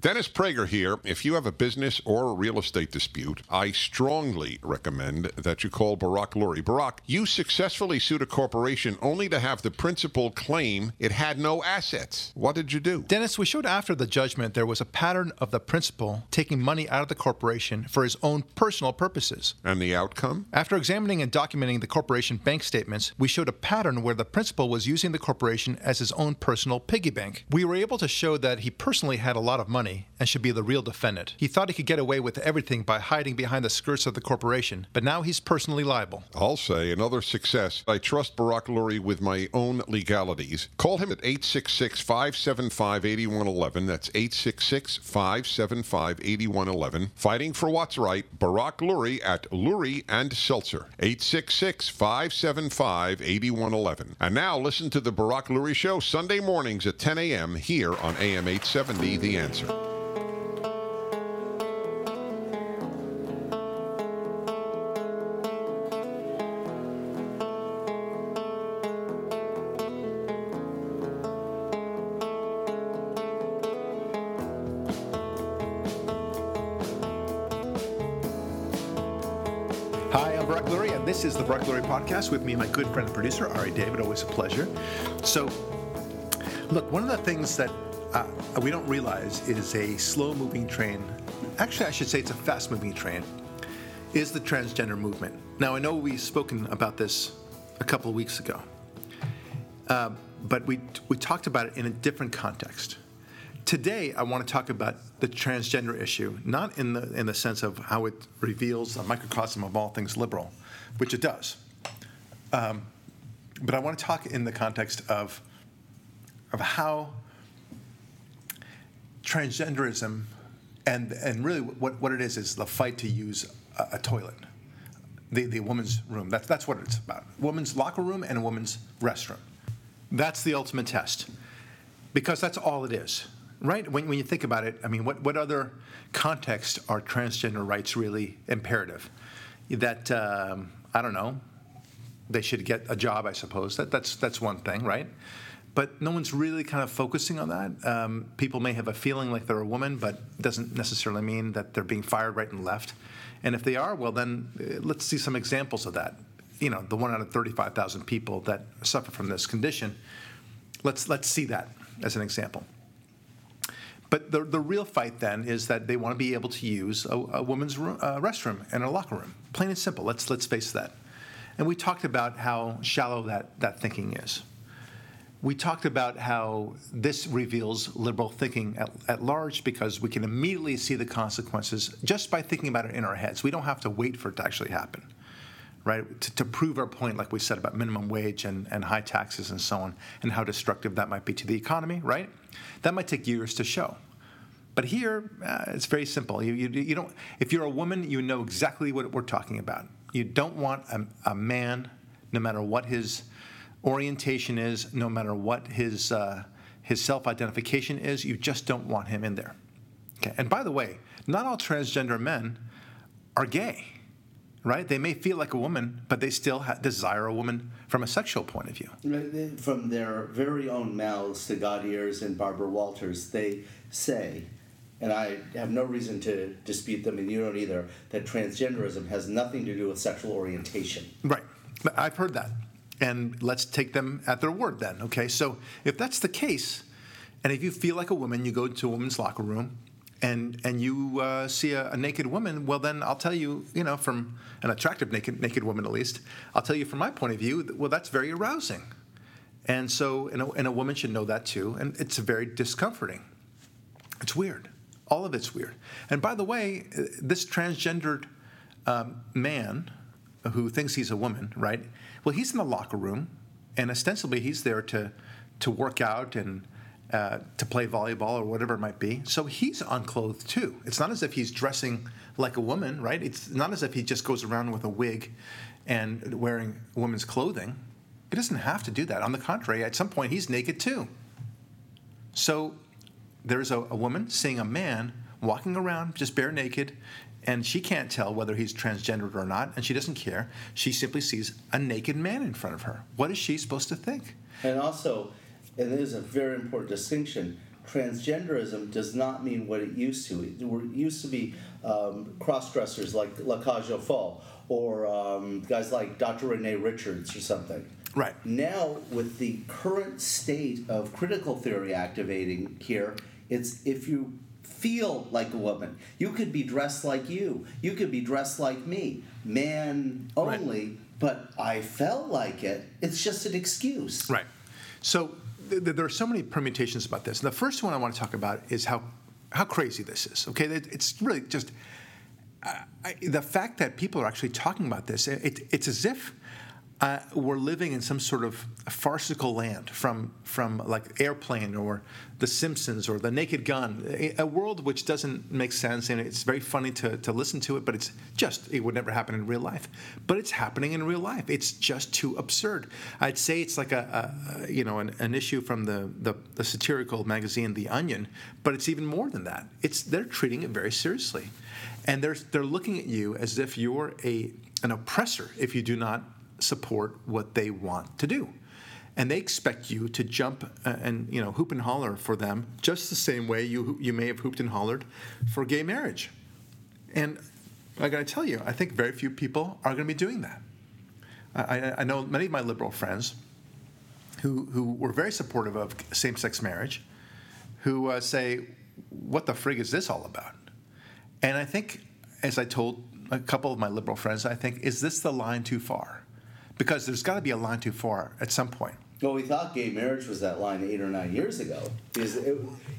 Dennis Prager here. If you have a business or a real estate dispute, I strongly recommend that you call Barak Lurie. Barak, you successfully sued a corporation only to have the principal claim it had no assets. What did you do? Dennis, we showed after the judgment there was a pattern of the principal taking money out of the corporation for his own personal purposes. And the outcome? After examining and documenting the corporation bank statements, we showed a pattern where the principal was using the corporation as his own personal piggy bank. We were able to show that he personally had a lot of money and should be the real defendant. He thought he could get away with everything by hiding behind the skirts of the corporation, but now he's personally liable. I'll say another success. I trust Barak Lurie with my own legalities. Call him at 866 575 8111. That's 866 575 8111. Fighting for what's right, Barak Lurie at Lurie and Seltzer. 866 575 8111. And now listen to the Barak Lurie Show Sunday mornings at 10 a.m. here on AM 870 The Answer. Is the Barak Lurie Podcast with me, my good friend and producer, Ari David. Always a pleasure. So, look, one of the things that uh, we don't realize is a slow moving train, actually, I should say it's a fast moving train, is the transgender movement. Now, I know we've spoken about this a couple of weeks ago, uh, but we, we talked about it in a different context. Today, I want to talk about the transgender issue, not in the in the sense of how it reveals a microcosm of all things liberal, which it does. Um, but I want to talk in the context of of how transgenderism and and really what, what it is is the fight to use a, a toilet, the the woman's room. That's that's what it's about. Woman's locker room and a woman's restroom. That's the ultimate test, because that's all it is right? When, when you think about it, I mean, what, what other context are transgender rights really imperative? That, um, I don't know, they should get a job, I suppose. That, that's, that's one thing, right? But no one's really kind of focusing on that. Um, people may have a feeling like they're a woman, but doesn't necessarily mean that they're being fired right and left. And if they are, well, then uh, let's see some examples of that. You know, the one out of 35,000 people that suffer from this condition, let's, let's see that as an example. But the, the real fight then is that they want to be able to use a, a woman's room, uh, restroom and a locker room. Plain and simple. Let's let's face that. And we talked about how shallow that, that thinking is. We talked about how this reveals liberal thinking at, at large because we can immediately see the consequences just by thinking about it in our heads. We don't have to wait for it to actually happen right? To, to, prove our point, like we said about minimum wage and, and high taxes and so on, and how destructive that might be to the economy, right? That might take years to show. But here, uh, it's very simple. You, you, you, don't, if you're a woman, you know exactly what we're talking about. You don't want a, a man, no matter what his orientation is, no matter what his, uh, his self identification is, you just don't want him in there. Okay. And by the way, not all transgender men are gay right? They may feel like a woman, but they still ha- desire a woman from a sexual point of view. From their very own mouths to God ears and Barbara Walters, they say, and I have no reason to dispute them, and you don't either, that transgenderism has nothing to do with sexual orientation. Right. I've heard that. And let's take them at their word then, okay? So if that's the case, and if you feel like a woman, you go to a woman's locker room and and you uh, see a, a, naked woman, well then I'll tell you, you know, from an attractive naked naked woman at least, I'll tell you from my point of view, well that's very arousing, and so and a, and a woman should know that too, and it's very discomforting. It's weird. All of it's weird. And by the way, this transgendered um, man who thinks he's a woman, right? Well, he's in the locker room, and ostensibly he's there to to work out and uh, to play volleyball or whatever it might be. So he's unclothed too. It's not as if he's dressing like a woman, right? It's not as if he just goes around with a wig and wearing woman's clothing. He doesn't have to do that. On the contrary, at some point, he's naked too. So there's a, a woman seeing a man walking around just bare naked, and she can't tell whether he's transgendered or not, and she doesn't care. She simply sees a naked man in front of her. What is she supposed to think? And also, and it is a very important distinction. transgenderism does not mean what it used to. It used to be um, cross dressers like La Cage aux Folles or um, guys like Dr. Renee Richards or something. Right. Now, with the current state of critical theory activating here, it's if you feel like a woman, you could be dressed like you, you could be dressed like me, man Right. only, but I felt like it. It's just an excuse. Right. So th- th- there are so many permutations about this. And the first one I want to talk about is how how crazy this is. Okay, It- it's really just I, I, the fact that people are actually talking about this. It, it's as if. Uh, we're living in some sort of farcical land from from like Airplane or The Simpsons or The Naked Gun, a, a world which doesn't make sense and it's very funny to, to listen to it, but it's just it would never happen in real life. But it's happening in real life. It's just too absurd. I'd say it's like a, a, you know an, an issue from the, the the satirical magazine The Onion, but it's even more than that. It's they're treating it very seriously, and they're they're looking at you as if you're a an oppressor if you do not support what they want to do. And they expect you to jump uh, and you know hoop and holler for them just the same way you you may have hooped and hollered for gay marriage. And I got to tell you, I think very few people are going to be doing that. I, I- know many of my liberal friends who who were very supportive of same-sex marriage, who uh, say, "What the frig is this all about?" And I think, as I told a couple of my liberal friends, I think, is this the line too far? Because there's got to be a line too far at some point. Well, we thought gay marriage was that line eight or nine years ago. Because it,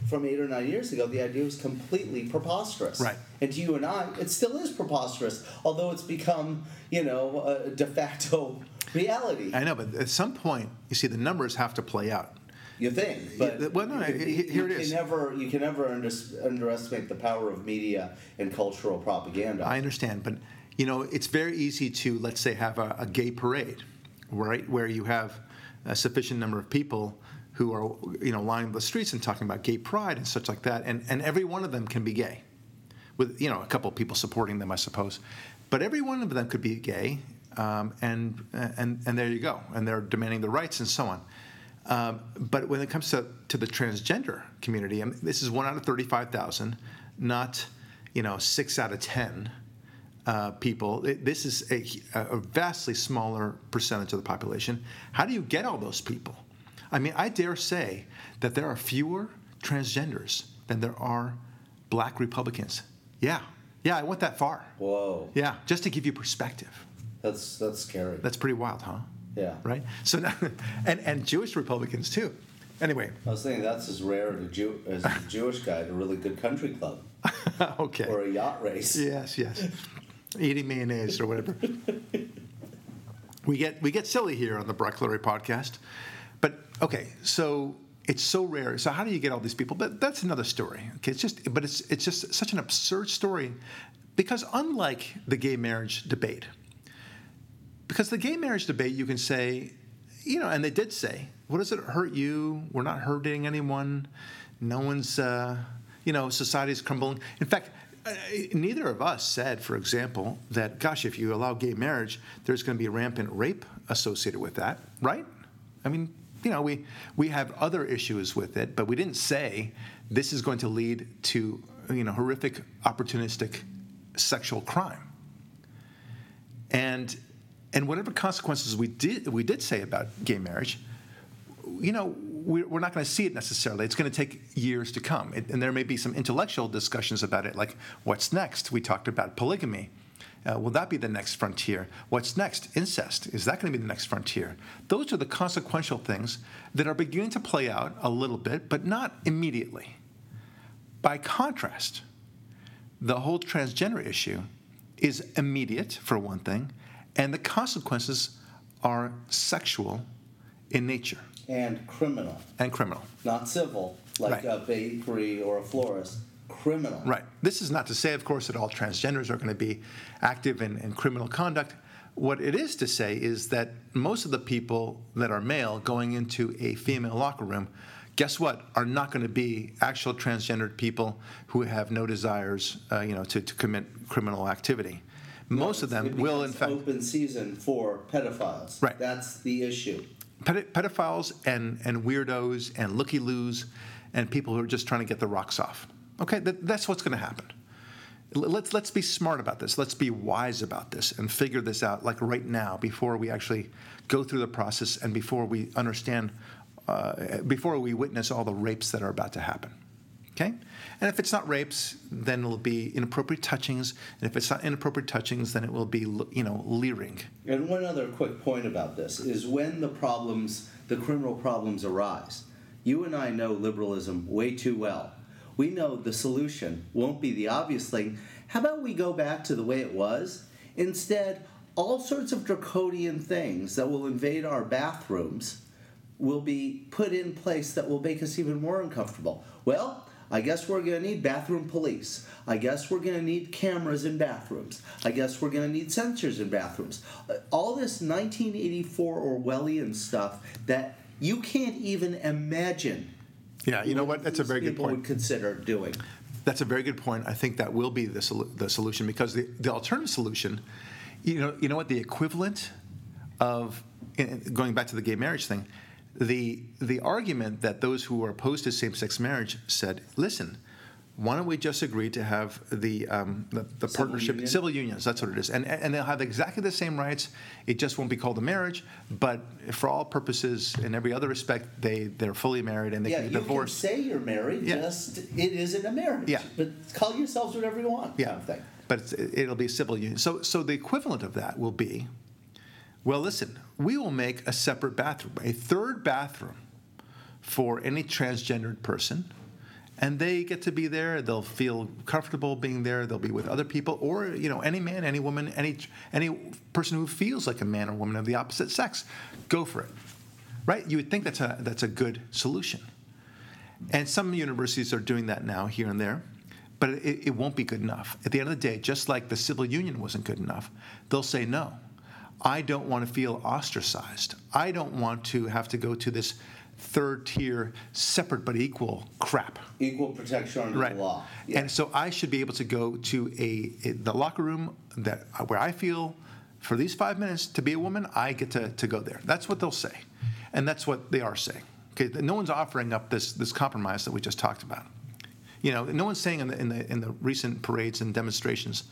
from eight or nine years ago, the idea was completely preposterous. Right. And to you and I, it still is preposterous, although it's become, you know, a de facto reality. I know, but at some point, you see, the numbers have to play out. You think, but Yeah, well, no, you, he- here it you is. Can never, you can never under, underestimate the power of media and cultural propaganda. I understand, but you know, it's very easy to let's say have a, a gay parade, right, where you have a sufficient number of people who are you know lining the streets and talking about gay pride and such like that, and and every one of them can be gay, with you know a couple of people supporting them, I suppose, but every one of them could be gay, um, and and and there you go, and they're demanding the rights and so on. Um, but when it comes to, to the transgender community, I mean, this is one out of 35,000, not, you know, six out of 10 uh, people. It- this is a, a vastly smaller percentage of the population. How do you get all those people? I mean, I dare say that there are fewer transgenders than there are black Republicans. Yeah. Yeah, I went that far. Whoa, Yeah, just to give you perspective. that's that's scary. That's pretty wild, huh? yeah. Right? So now, and, and Jewish Republicans too. Anyway, I was thinking that's as rare as a, Jew, as a Jewish guy at a really good country club okay. or a yacht race. Yes, yes. Eating mayonnaise or whatever. we get we get silly here on the Barak podcast. But okay, so it's so rare. So how do you get all these people? But that's another story. Okay, it's just but it's it's just such an absurd story because unlike the gay marriage debate, because the gay marriage debate you can say, you know, and they did say, what does it hurt you? We're not hurting anyone. No one's, uh, you know, society's crumbling. In fact, Uh, neither of us said, for example, that gosh, if you allow gay marriage, there's going to be rampant rape associated with that, right? I mean, you know, we we have other issues with it, but we didn't say this is going to lead to you know horrific, opportunistic sexual crime and and whatever consequences we did we did say about gay marriage, you know, we're, not going to see it necessarily. It's going to take years to come, it, and there may be some intellectual discussions about it, like what's next. We talked about polygamy. Uh, will that be the next frontier? What's next? Incest. Is that going to be the next frontier? Those are the consequential things that are beginning to play out a little bit, but not immediately. By contrast, the whole transgender issue is immediate, for one thing, and the consequences are sexual in nature And criminal, and criminal. not civil, like Right. a bakery or a florist. Criminal. Right. This is not to say, of course, that all transgenders are going to be active in, in criminal conduct. What it is to say is that most of the people that are male going into a female locker room, guess what, are not going to be actual transgendered people who have no desires, uh, you know, to, to commit criminal activity. Most of them will, in fact, open season for pedophiles. Right. That's the issue. Pedophiles and, and weirdos and looky loos and people who are just trying to get the rocks off. Okay, that, that's what's going to happen. Let's let's be smart about this. Let's be wise about this and figure this out like right now before we actually go through the process and before we understand, uh, before we witness all the rapes that are about to happen. Okay? And if it's not rapes, then it'll be inappropriate touchings. And if it's not inappropriate touchings, then it will be, you know, leering. And one other quick point about this is when the problems, the criminal problems arise, you and I know liberalism way too well. We know the solution won't be the obvious thing. How about we go back to the way it was? Instead, all sorts of draconian things that will invade our bathrooms will be put in place that will make us even more uncomfortable. Well, I guess we're going to need bathroom police. I guess we're going to need cameras in bathrooms. I guess we're going to need sensors in bathrooms. Uh, all this 1984 Orwellian stuff that you can't even imagine. Yeah, you know what? That's a very good people point. would consider doing. That's a very good point. I think that will be the, sol- the solution because the, the alternative solution, you know, you know what the equivalent of going back to the gay marriage thing, the the argument that those who are opposed to same-sex marriage said, listen, why don't we just agree to have the um, the, the Civil partnership union? civil unions? That's what it is, and and they'll have exactly the same rights. It just won't be called a marriage, but for all purposes, in every other respect, they they're fully married and they Yeah, can you get divorced. can say you're married, Yeah. just it isn't a marriage. Yeah. But call yourselves whatever you want. Yeah, Kind of thing. but it's, it'll be a civil union. So, so the equivalent of that will be, well, listen, we will make a separate bathroom, a third bathroom for any transgendered person, and they get to be there. They'll feel comfortable being there. They'll be with other people, or you know, any man, any woman, any any person who feels like a man or woman of the opposite sex, go for it, right? You would think that's a that's a good solution. And some universities are doing that now here and there, but it, it won't be good enough. At the end of the day, just like the civil union wasn't good enough, they'll say no. I don't want to feel ostracized. I don't want to have to go to this third tier, separate but equal crap. Equal protection under Right. the law. Yeah. And so I should be able to go to a, a- the locker room that where I feel for these five minutes to be a woman, I get to, to go there. That's what they'll say. And that's what they are saying. Okay, no one's offering up this, this compromise that we just talked about. You know, no one's saying in the, in the, in the recent parades and demonstrations,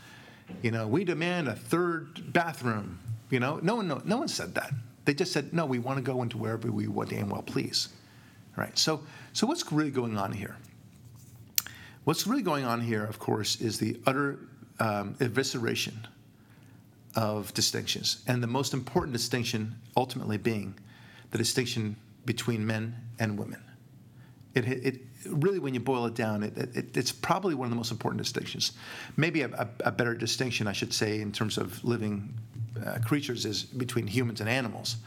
you know, we demand a third bathroom. You know, no one, no, no one said that. They just said, no, we want to go into wherever we want damn well please. Right. So, so what's really going on here? What's really going on here, of course, is the utter um, evisceration of distinctions, and the most important distinction ultimately being the distinction between men and women. It, it really, when you boil it down, it, it, it's probably one of the most important distinctions. Maybe a, a, a better distinction, I should say, in terms of living uh, creatures, is between humans and animals.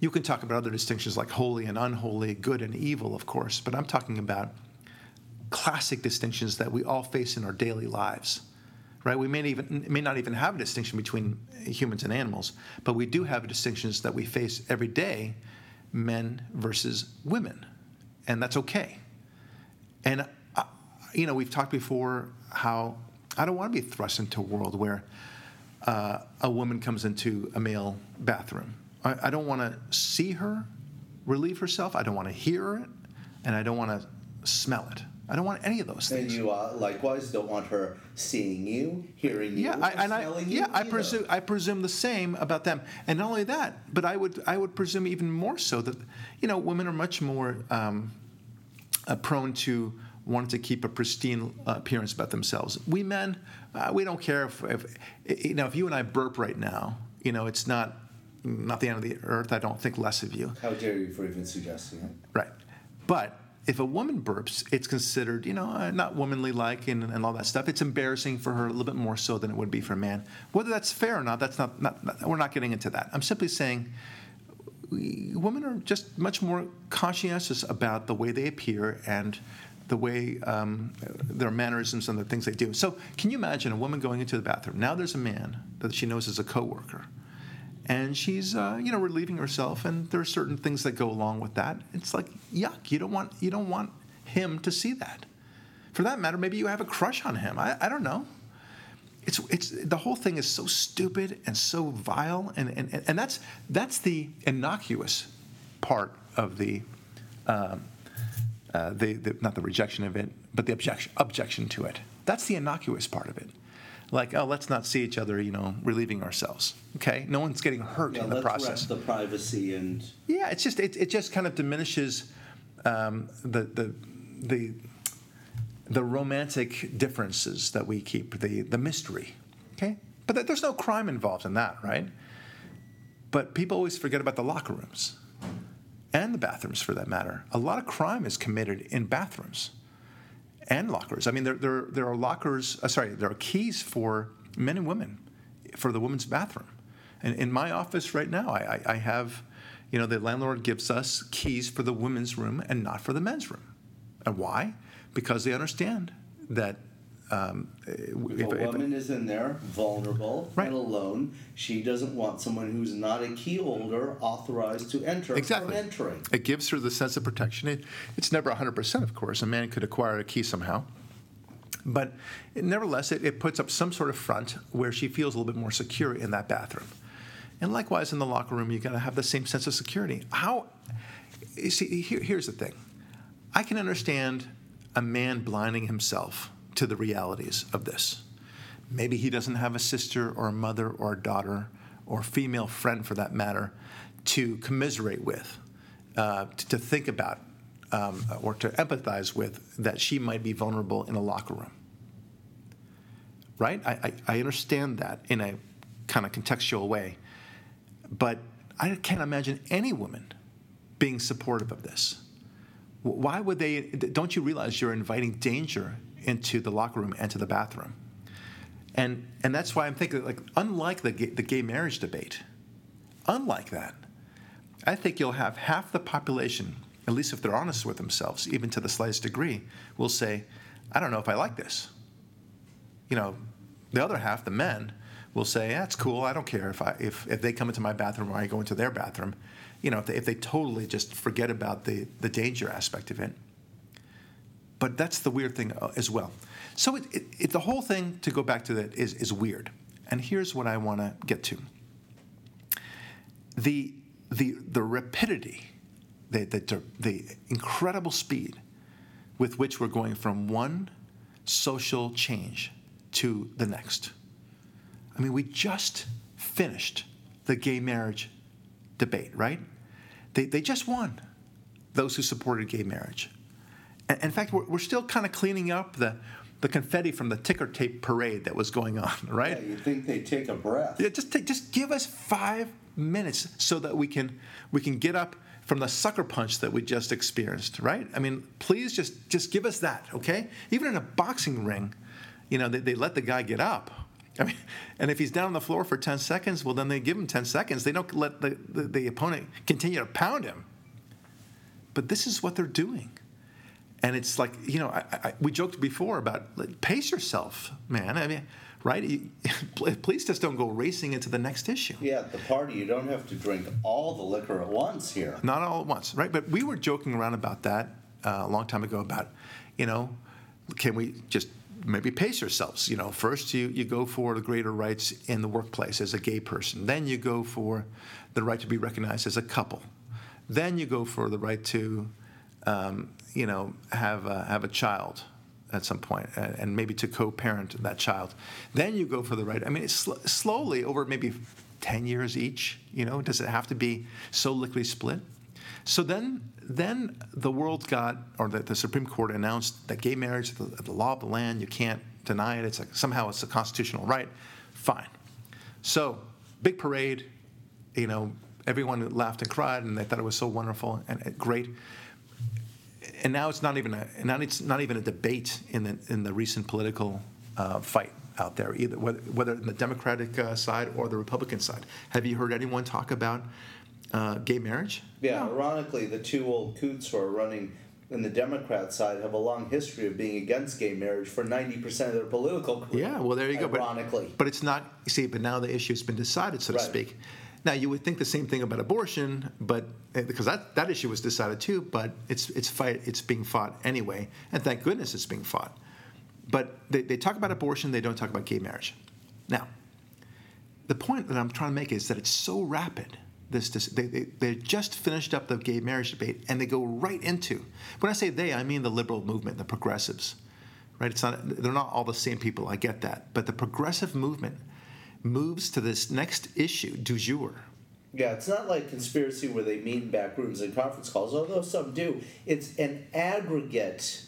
You can talk about other distinctions like holy and unholy, good and evil, of course, but I'm talking about classic distinctions that we all face in our daily lives. Right? We may even may not even have a distinction between humans and animals, but we do have distinctions that we face every day, men versus women, and that's okay. And uh, you know, we've talked before how I don't want to be thrust into a world where uh, a woman comes into a male bathroom. I, I don't want to see her relieve herself. I don't want to hear it, and I don't want to smell it. I don't want any of those things. And you uh, likewise don't want her seeing you, hearing you, Yeah, I, and I, smelling you. yeah, I presume I presume the same about them, and not only that, but I would I would presume even more so that you know women are much more um, uh, prone to wanting to keep a pristine uh, appearance about themselves. We men, uh, we don't care if, if you know if you and I burp right now, you know it's not not the end of the earth. I don't think less of you. How dare you for even suggesting it? Right. But if a woman burps, it's considered, you know, uh, not womanly like and, and all that stuff. It's embarrassing for her a little bit more so than it would be for a man. Whether that's fair or not, that's not, not, not- we're not getting into that. I'm simply saying we, women are just much more conscientious about the way they appear and the way um, their mannerisms and the things they do. So, can you imagine a woman going into the bathroom? Now there's a man that she knows is a coworker. And she's uh, you know relieving herself and there are certain things that go along with that. It's like yuck you don't want you don't want him to see that. For that matter maybe you have a crush on him. I, I don't know. It's it's the whole thing is so stupid and so vile and and, and that's that's the innocuous part of the um, uh, the, the, not the rejection of it, but the objection, objection to it. That's the innocuous part of it. Like, oh, let's not see each other, you know, relieving ourselves. Okay, no one's getting hurt Yeah, in the process. the privacy and Yeah, it's just it, it just kind of diminishes um, the the the the romantic differences that we keep, the the mystery. Okay, but th- there's no crime involved in that, right? But people always forget about the locker rooms and the bathrooms, for that matter. A lot of crime is committed in bathrooms and lockers. I mean, there there, there are lockers. Uh, sorry, there are keys for men and women for the women's bathroom. And in my office right now, I, I, I have, you know, the landlord gives us keys for the women's room and not for the men's room. And why? Because they understand that um, if, if, a if- woman is in there vulnerable Right. and alone, she doesn't want someone who's not a key holder authorized to enter Exactly. from entering. It gives her the sense of protection. It, it's never 100%, of course. A man could acquire a key somehow. But it, nevertheless, it, it puts up some sort of front where she feels a little bit more secure in that bathroom. And likewise, in the locker room, you got to have the same sense of security. How, you see, here, here's the thing I can understand a man blinding himself to the realities of this. Maybe he doesn't have a sister or a mother or a daughter or female friend for that matter to commiserate with, uh, to, to think about, um, or to empathize with that she might be vulnerable in a locker room. Right? I, I, I understand that in a kind of contextual way, but I can't imagine any woman being supportive of this. Why would they? Don't you realize you're inviting danger into the locker room and to the bathroom? And and that's why I'm thinking like unlike the gay, the gay marriage debate, unlike that, I think you'll have half the population, at least if they're honest with themselves, even to the slightest degree, will say, I don't know if I like this. You know, the other half, the men, will say, That's cool. I don't care if I if, if they come into my bathroom or I go into their bathroom. You know, if they, if they totally just forget about the, the danger aspect of it. But that's the weird thing uh, as well. So it, it, it, the whole thing, to go back to that, is, is weird. And here's what I want to get to the, the, the rapidity, the, the, the incredible speed with which we're going from one social change to the next. I mean, we just finished the gay marriage debate, right? They, they just won, those who supported gay marriage. And in fact, we're, we're still kind of cleaning up the, the confetti from the ticker tape parade that was going on, right? Yeah, you'd think they'd take a breath. Yeah, just take, just give us five minutes so that we can we can get up from the sucker punch that we just experienced, right? I mean, please just just give us that, okay? Even in a boxing ring, you know, they, they let the guy get up. I mean, and if he's down on the floor for 10 seconds, well, then they give him 10 seconds. They don't let the, the, the opponent continue to pound him. But this is what they're doing. And it's like, you know, I, I, we joked before about like, pace yourself, man. I mean, right? You, please just don't go racing into the next issue. Yeah, at the party, you don't have to drink all the liquor at once here. Not all at once, right? But we were joking around about that uh, a long time ago about, you know, can we just maybe pace yourselves? You know, first you, you go for the greater rights in the workplace as a gay person. Then you go for the right to be recognized as a couple. Then you go for the right to, um, you know, have a, have a child at some point, and, maybe to co-parent that child. Then you go for the right. I mean, sl- slowly over maybe 10 years each. You know, does it have to be so lickly split? So then, then the world got, or the, the Supreme Court announced that gay marriage the, the law of the land. You can't deny it. It's somehow it's a constitutional right. Fine. So big parade. You know, everyone laughed and cried, and they thought it was so wonderful and great. And now it's not even a now it's not even a debate in the in the recent political uh, fight out there either, whether, whether in the Democratic uh, side or the Republican side. Have you heard anyone talk about uh, gay marriage? Yeah, ironically, the two old coots who are running in the Democrat side have a long history of being against gay marriage for 90% of their political career. Yeah, well, there you go. But- Ironically. But, it's not, you see, but now the issue has been decided, so to speak. Now, you would think the same thing about abortion, but eh, because that, that issue was decided too, but it's, it's, fight, it's being fought anyway, and thank goodness it's being fought. But they, they talk about abortion, they don't talk about gay marriage. Now, the point that I'm trying to make is that it's so rapid this, this they, they, they just finished up the gay marriage debate and they go right into when i say they i mean the liberal movement the progressives right it's not they're not all the same people i get that but the progressive movement moves to this next issue du jour Yeah, it's not like conspiracy where they meet in back rooms and conference calls, although some do. It's an aggregate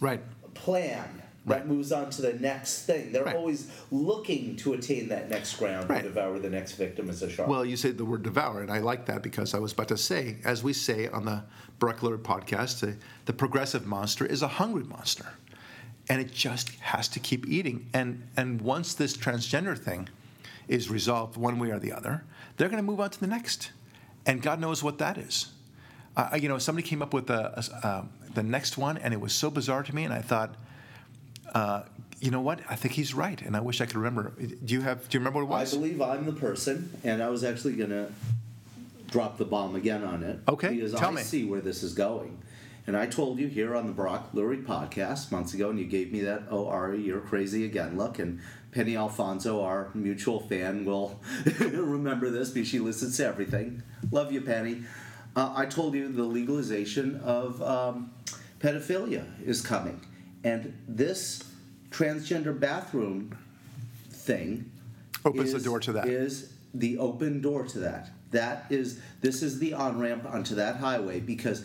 right plan that Right. moves on to the next thing. They're Right. always looking to attain that next ground Right. to devour the next victim as a shark. Well, you said the word devour, and I like that because I was about to say, as we say on the Barak Lurie podcast, the, the progressive monster is a hungry monster. And it just has to keep eating. And, and once this transgender thing is resolved one way or the other, they're going to move on to the next. And God knows what that is. Uh, you know, somebody came up with a, a, uh, the next one, and it was so bizarre to me, and I thought, uh, you know what? I think he's right, and I wish I could remember. Do you have? Do you remember what it was? I believe I'm the person, and I was actually going to drop the bomb again on it. Okay, Because tell I me. see where this is going. And I told you here on the Barak Lurie podcast months ago, and you gave me that, oh, Ari, you're crazy again look. And Penny Alfonso, our mutual fan, will remember this because she listens to everything. Love you, Penny. Uh, I told you the legalization of um, pedophilia is coming. And this transgender bathroom thing Opens the door to that. Is the open door to that. That is this is the on ramp onto that highway because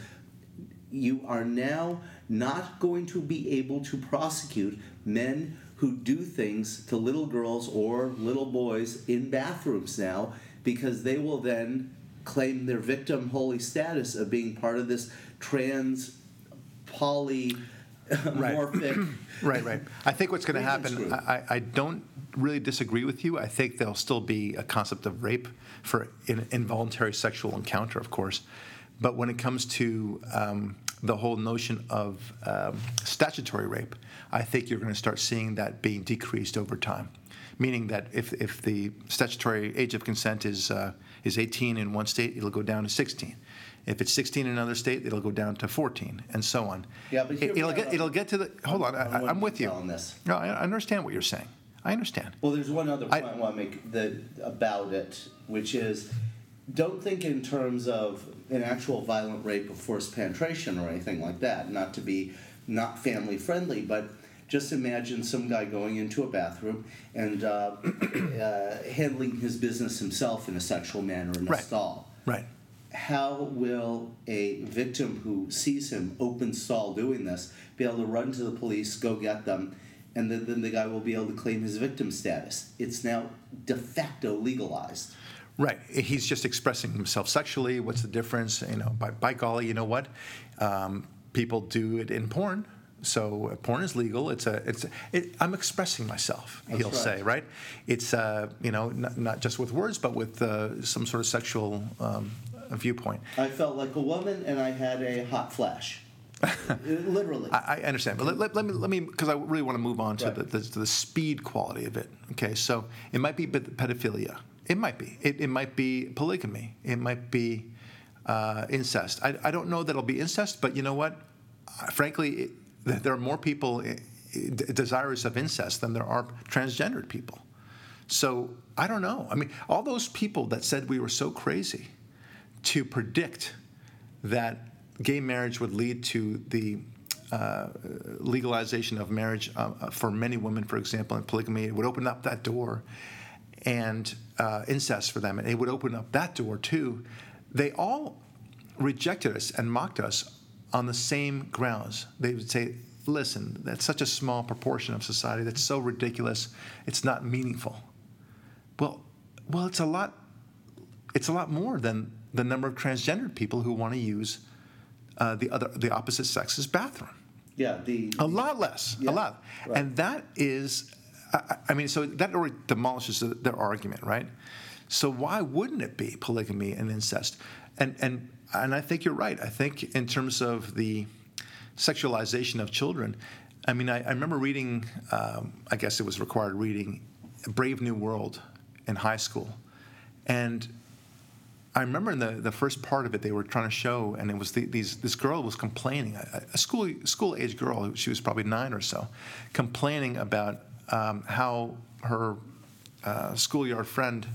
you are now not going to be able to prosecute men who do things to little girls or little boys in bathrooms now because they will then claim their victim holy status of being part of this trans polymorphic Right, right. right. I think what's going to happen. I, I don't really disagree with you. I think there'll still be a concept of rape for in, involuntary sexual encounter, of course. But when it comes to um, the whole notion of um, statutory rape, I think you're going to start seeing that being decreased over time. Meaning that if, if the statutory age of consent is, uh, is 18 in one state, it'll go down to 16. If it's 16 in another state, it'll go down to 14, and so on. Yeah, but It- me it'll get it'll get to the. Hold on, I, I'm with you. on this. No, I I understand what you're saying. I understand. Well, there's one other I- point I, want to make the, about it, which is don't think in terms of an actual violent rape or forced penetration or anything like that, not to be not family friendly, but just imagine some guy going into a bathroom and uh, uh, handling his business himself in a sexual manner in a Right. stall. Right. How will a victim who sees him open stall doing this be able to run to the police, go get them, and then, then the guy will be able to claim his victim status? It's now de facto legalized. Right. He's just expressing himself sexually. What's the difference? You know, by, by golly, you know what? Um, people do it in porn. So uh, porn is legal. It's a. It's. A, it, I'm expressing myself. That's he'll right. say, right? It's. Uh, you know, not, not just with words, but with uh, some sort of sexual um, viewpoint. I felt like a woman and I had a hot flash. Literally. I, I understand, but let, let, let me let me because I really want to move on to Right. the, the to the speed quality of it. Okay, so it might be pedophilia. It might be. It, it might be polygamy. It might be uh, incest. I, I don't know that it'll be incest, but you know what? Uh, Frankly, it, there are more people eh, desirous of incest than there are transgendered people. So I don't know. I mean, all those people that said we were so crazy to predict that gay marriage would lead to the uh, legalization of marriage uh, for many women, for example, and polygamy, it would open up that door, and uh, incest for them, and it would open up that door too. They all rejected us and mocked us on the same grounds. They would say, listen, that's such a small proportion of society, that's so ridiculous, it's not meaningful. Well, well, it's a lot. It's a lot more than the number of transgendered people who want to use uh, the other, the opposite sex's bathroom. yeah, the. A lot less, Yeah, a lot, right. and that is, I, I mean, so that already demolishes the- their argument, right? So why wouldn't it be polygamy and incest? And and and I think you're right. I think in terms of the sexualization of children, I mean, I, I remember reading, um, I guess it was required reading, Brave New World in high school, and I remember in the, the first part of it, they were trying to show, and it was the, these this girl was complaining, a, a school school age girl, she was probably nine or so, complaining about um, how her uh, schoolyard friend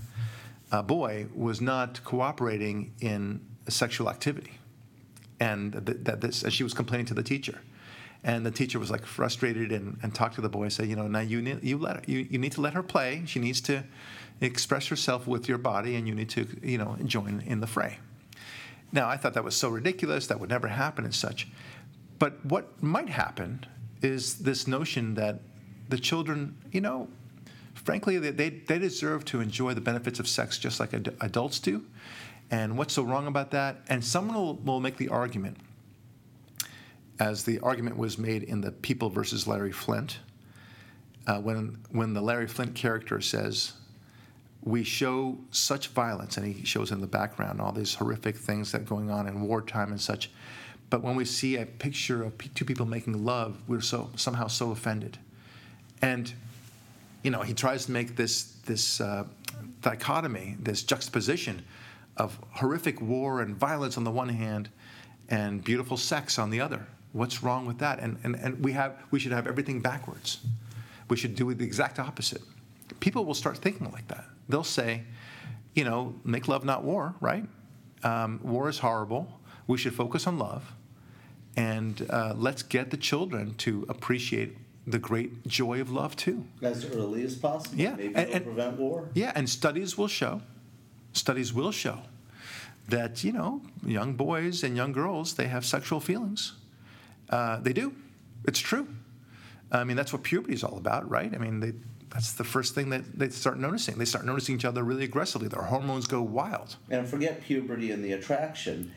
uh, boy was not cooperating in sexual activity, and th- that this, and she was complaining to the teacher, and the teacher was like frustrated and, and talked to the boy and said, you know, now you need you let her, you, you need to let her play. She needs to express herself with your body, and you need to you know join in the fray. Now I thought that was so ridiculous that would never happen and such, but what might happen is this notion that the children, you know, frankly, they, they, they deserve to enjoy the benefits of sex just like ad- adults do. And what's so wrong about that? And someone will, will make the argument, as the argument was made in the People versus Larry Flynt, uh, when, when the Larry Flynt character says, we show such violence, and he shows in the background all these horrific things that are going on in wartime and such. But when we see a picture of two people making love, we're so somehow so offended. And you know, he tries to make this this uh, dichotomy, this juxtaposition of horrific war and violence on the one hand, and beautiful sex on the other. What's wrong with that? And and, and we have we should have everything backwards. We should do the exact opposite. People will start thinking like that. They'll say, you know, make love, not war, right? Um, war is horrible. We should focus on love, and uh, let's get the children to appreciate the great joy of love too. As early as possible. Yeah, Maybe and- and- prevent war. Yeah, and studies will show, studies will show that you know young boys and young girls they have sexual feelings. Uh, they do. It's true. I mean that's what puberty is all about, right? I mean they, that's the first thing that they start noticing. They start noticing each other really aggressively. Their hormones go wild. And forget puberty and the attraction.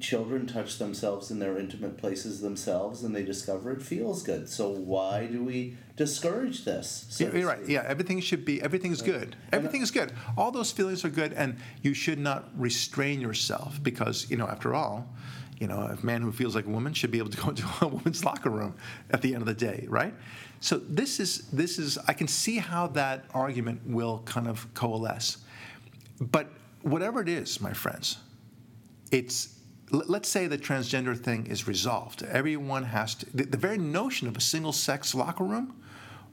Children touch themselves in their intimate places themselves and they discover it feels good. So why do we discourage this? so Yeah, you're right. Yeah, everything should be. Everything's good. Everything is good. All those feelings are good, and you should not restrain yourself because you know, after all, you know, a man who feels like a woman should be able to go into a woman's locker room at the end of the day, right? So this is this is. I can see how that argument will kind of coalesce, but whatever it is, my friends, it's let's say the transgender thing is resolved. Everyone has to. The, the very notion of a single sex locker room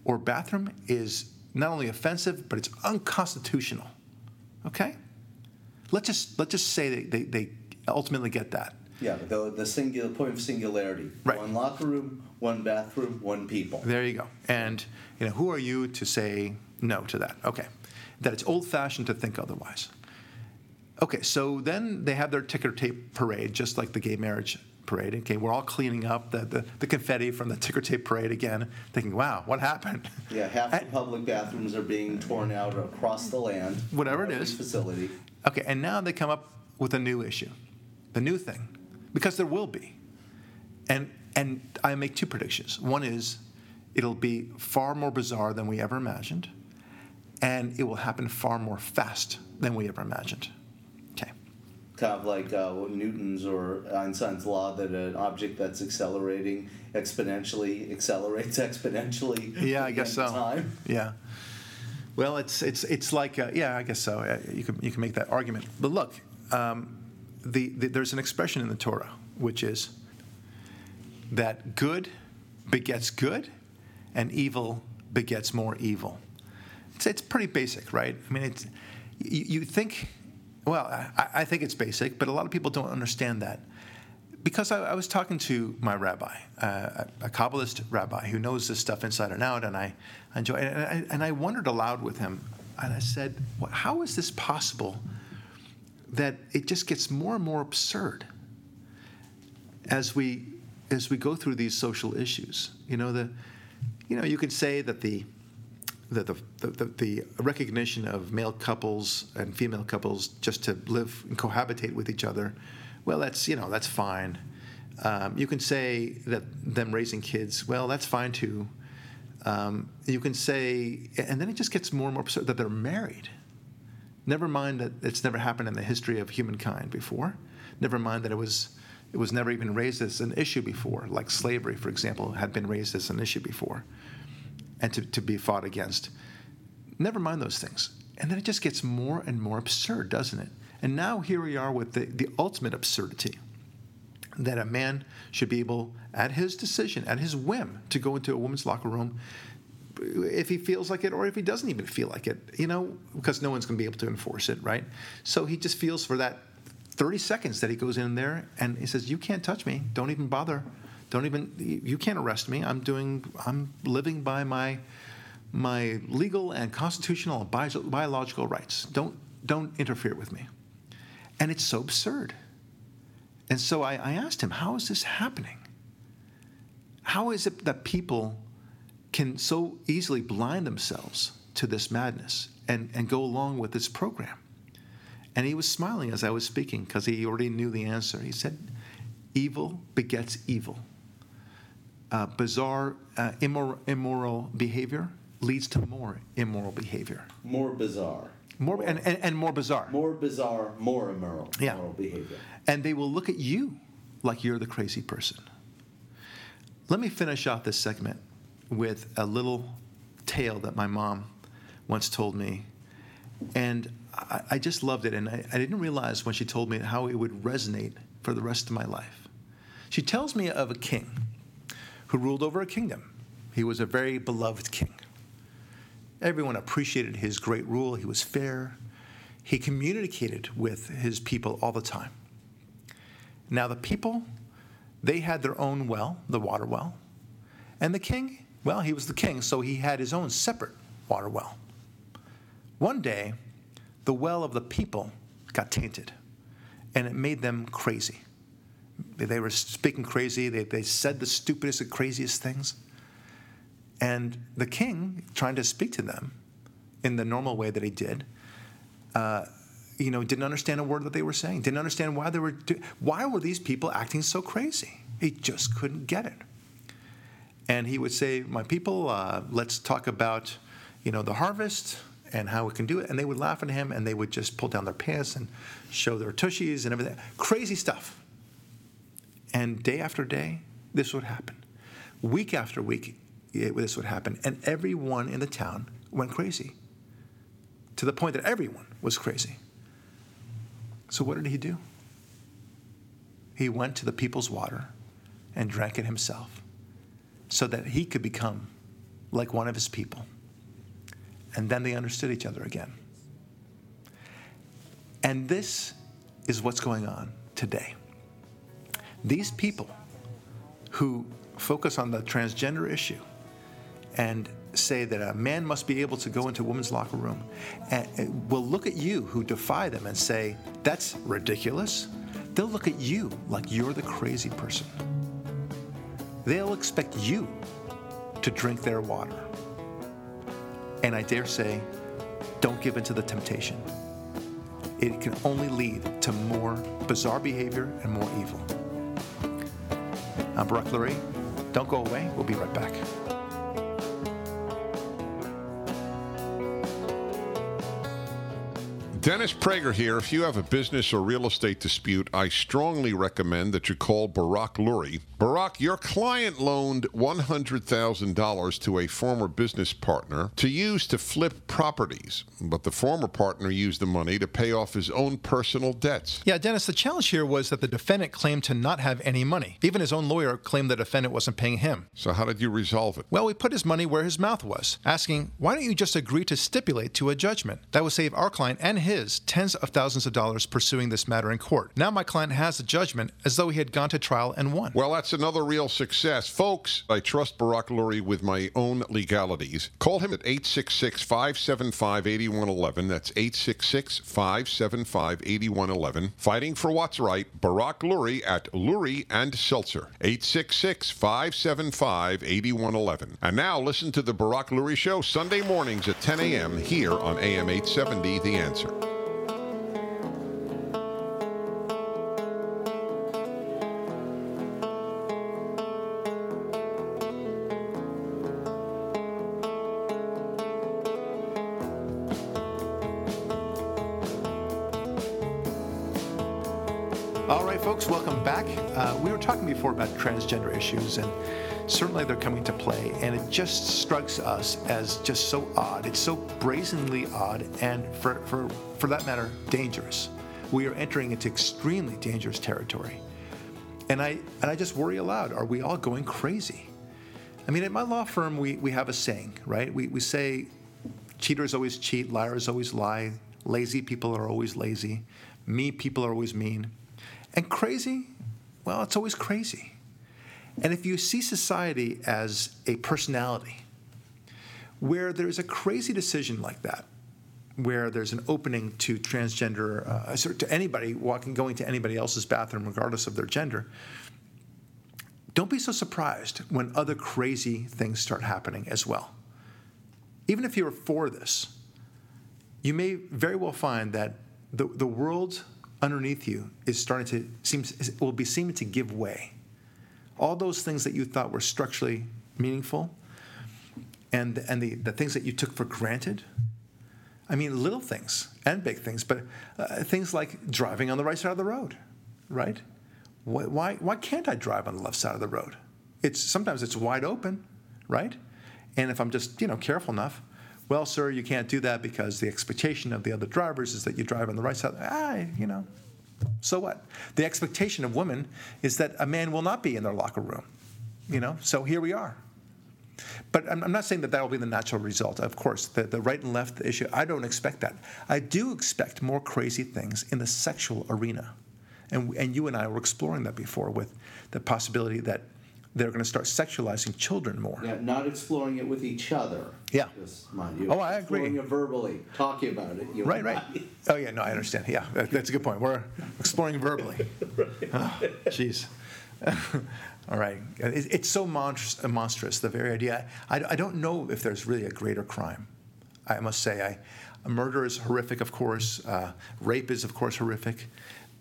or bathroom is not only offensive, but it's unconstitutional. Okay? Let's just let's just say they, they, they ultimately get that. Yeah, the, the singular point of singularity. Right. One locker room, one bathroom, one people. There you go. And you know, who are you to say no to that? Okay. That it's old fashioned to think otherwise. Okay, so then they have their ticker tape parade, just like the gay marriage parade. Okay, we're all cleaning up the, the, the confetti from the ticker tape parade again, thinking, wow, what happened? Yeah, half the public bathrooms are being torn out across the land. Whatever it is. Facility. Okay, and now they come up with a new issue, the new thing, because there will be. And and I make two predictions. One is it'll be far more bizarre than we ever imagined, and it will happen far more fast than we ever imagined. Kind of like uh, Newton's or Einstein's law that an object that's accelerating exponentially accelerates exponentially. Yeah, I guess so. Time. Yeah. Well, it's it's it's like uh, yeah, I guess so. Uh, You can you can make that argument. But look, um, the, the there's an expression in the Torah which is that good begets good, and evil begets more evil. It's it's pretty basic, right? I mean, it's you, you think. Well, I, I think it's basic, but a lot of people don't understand that because I, I was talking to my rabbi, uh, a Kabbalist rabbi who knows this stuff inside and out, and I enjoy. And I, and I wondered aloud with him, and I said, "Wh- "How is this possible? That it just gets more and more absurd as we as we go through these social issues. You know, the you know you could say that the the, the, the, the recognition of male couples and female couples just to live and cohabitate with each other, well, that's you know that's fine. Um, you can say that them raising kids, well, that's fine too. Um, you can say, and then it just gets more and more absurd that they're married. Never mind that it's never happened in the history of humankind before. Never mind that it was it was never even raised as an issue before, like slavery, for example, had been raised as an issue before and to, to be fought against. Never mind those things. And then it just gets more and more absurd, doesn't it? And now here we are with the, the ultimate absurdity that a man should be able, at his decision, at his whim, to go into a woman's locker room if he feels like it or if he doesn't even feel like it, you know, because no one's going to be able to enforce it, right? So he just feels for that 30 seconds that he goes in there and he says, "You can't touch me. Don't even bother. Don't even. You can't arrest me. I'm doing. I'm living by my." my legal and constitutional and bio- biological rights. Don't don't interfere with me. And it's so absurd. And so I, I asked him, how is this happening? How is it that people can so easily blind themselves to this madness and, and go along with this program? And he was smiling as I was speaking because he already knew the answer. He said, Evil begets evil. Uh, bizarre, uh, immoral, immoral behavior leads to more immoral behavior. More bizarre. More and, and, and more bizarre. More bizarre, more immoral, Yeah. immoral behavior. And they will look at you like you're the crazy person. Let me finish off this segment with a little tale that my mom once told me. And I, I just loved it. And I, I didn't realize when she told me how it would resonate for the rest of my life. She tells me of a king who ruled over a kingdom. He was a very beloved king. Everyone appreciated his great rule. He was fair. He communicated with his people all the time. Now, the people, they had their own well, the water well. And the king, well, he was the king, so he had his own separate water well. One day, the well of the people got tainted, and it made them crazy. They were speaking crazy, they, they said the stupidest and craziest things. And the king, trying to speak to them in the normal way that he did, uh, you know, didn't understand a word that they were saying. Didn't understand why they were. Why were these people acting so crazy? He just couldn't get it. And he would say, "My people, uh, let's talk about, you know, the harvest and how we can do it." And they would laugh at him, and they would just pull down their pants and show their tushies and everything. Crazy stuff. And day after day, this would happen. Week after week, it, this would happen. And everyone in the town went crazy to the point that everyone was crazy. So, what did he do? He went to the people's water and drank it himself so that he could become like one of his people. And then they understood each other again. And this is what's going on today. These people who focus on the transgender issue and say that a man must be able to go into a woman's locker room and will look at you who defy them and say, that's ridiculous. They'll look at you like you're the crazy person. They'll expect you to drink their water. And I dare say, don't give in to the temptation. It can only lead to more bizarre behavior and more evil. I'm Barak Lurie. Don't go away. We'll be right back. Dennis Prager here. If you have a business or real estate dispute, I strongly recommend that you call Barak Lurie. Barak, your client loaned $100,000 to a former business partner to use to flip properties, but the former partner used the money to pay off his own personal debts. Yeah, Dennis, the challenge here was that the defendant claimed to not have any money. Even his own lawyer claimed the defendant wasn't paying him. So, how did you resolve it? Well, we put his money where his mouth was, asking, why don't you just agree to stipulate to a judgment? That would save our client and his tens of thousands of dollars pursuing this matter in court. Now my client has a judgment as though he had gone to trial and won. Well, that's another real success. Folks, I trust Barak Lurie with my own legalities. Call him at 866 575 8111. That's 866 575 8111. Fighting for what's right, Barak Lurie at Lurie and Seltzer. 866 575 8111. And now listen to the Barak Lurie Show Sunday mornings at 10 a.m. here on AM 870 The Answer. Before about transgender issues, and certainly they're coming to play, and it just strikes us as just so odd. It's so brazenly odd, and for, for, for that matter, dangerous. We are entering into extremely dangerous territory. And I, and I just worry aloud are we all going crazy? I mean, at my law firm, we, we have a saying, right? We, we say cheaters always cheat, liars always lie, lazy people are always lazy, mean people are always mean. And crazy, well, it's always crazy. And if you see society as a personality, where there's a crazy decision like that, where there's an opening to transgender, uh, to anybody walking, going to anybody else's bathroom, regardless of their gender, don't be so surprised when other crazy things start happening as well. Even if you're for this, you may very well find that the, the world underneath you is starting to seem will be seeming to give way. All those things that you thought were structurally meaningful and, and the, the things that you took for granted. I mean, little things and big things, but uh, things like driving on the right side of the road, right? Why, why, why can't I drive on the left side of the road? It's, sometimes it's wide open, right? And if I'm just you know careful enough, well, sir, you can't do that because the expectation of the other drivers is that you drive on the right side. Ah, you know, so what? The expectation of women is that a man will not be in their locker room, you know. So here we are. But I'm, not saying that that will be the natural result. Of course, the, the right and left issue, I don't expect that. I do expect more crazy things in the sexual arena. And, and you and I were exploring that before with the possibility that they're going to start sexualizing children more. Yeah, not exploring it with each other. Yeah. Just mind you. Oh, I agree. Exploring it verbally, talking about it. right, right. Oh, yeah, no, I understand. Yeah, that, that's a good point. We're exploring verbally. Oh, jeez. All right. It, it's so monstrous, monstrous, the very idea. I, I don't know if there's really a greater crime. I must say, I, murder is horrific, of course. Uh, rape is, of course, horrific.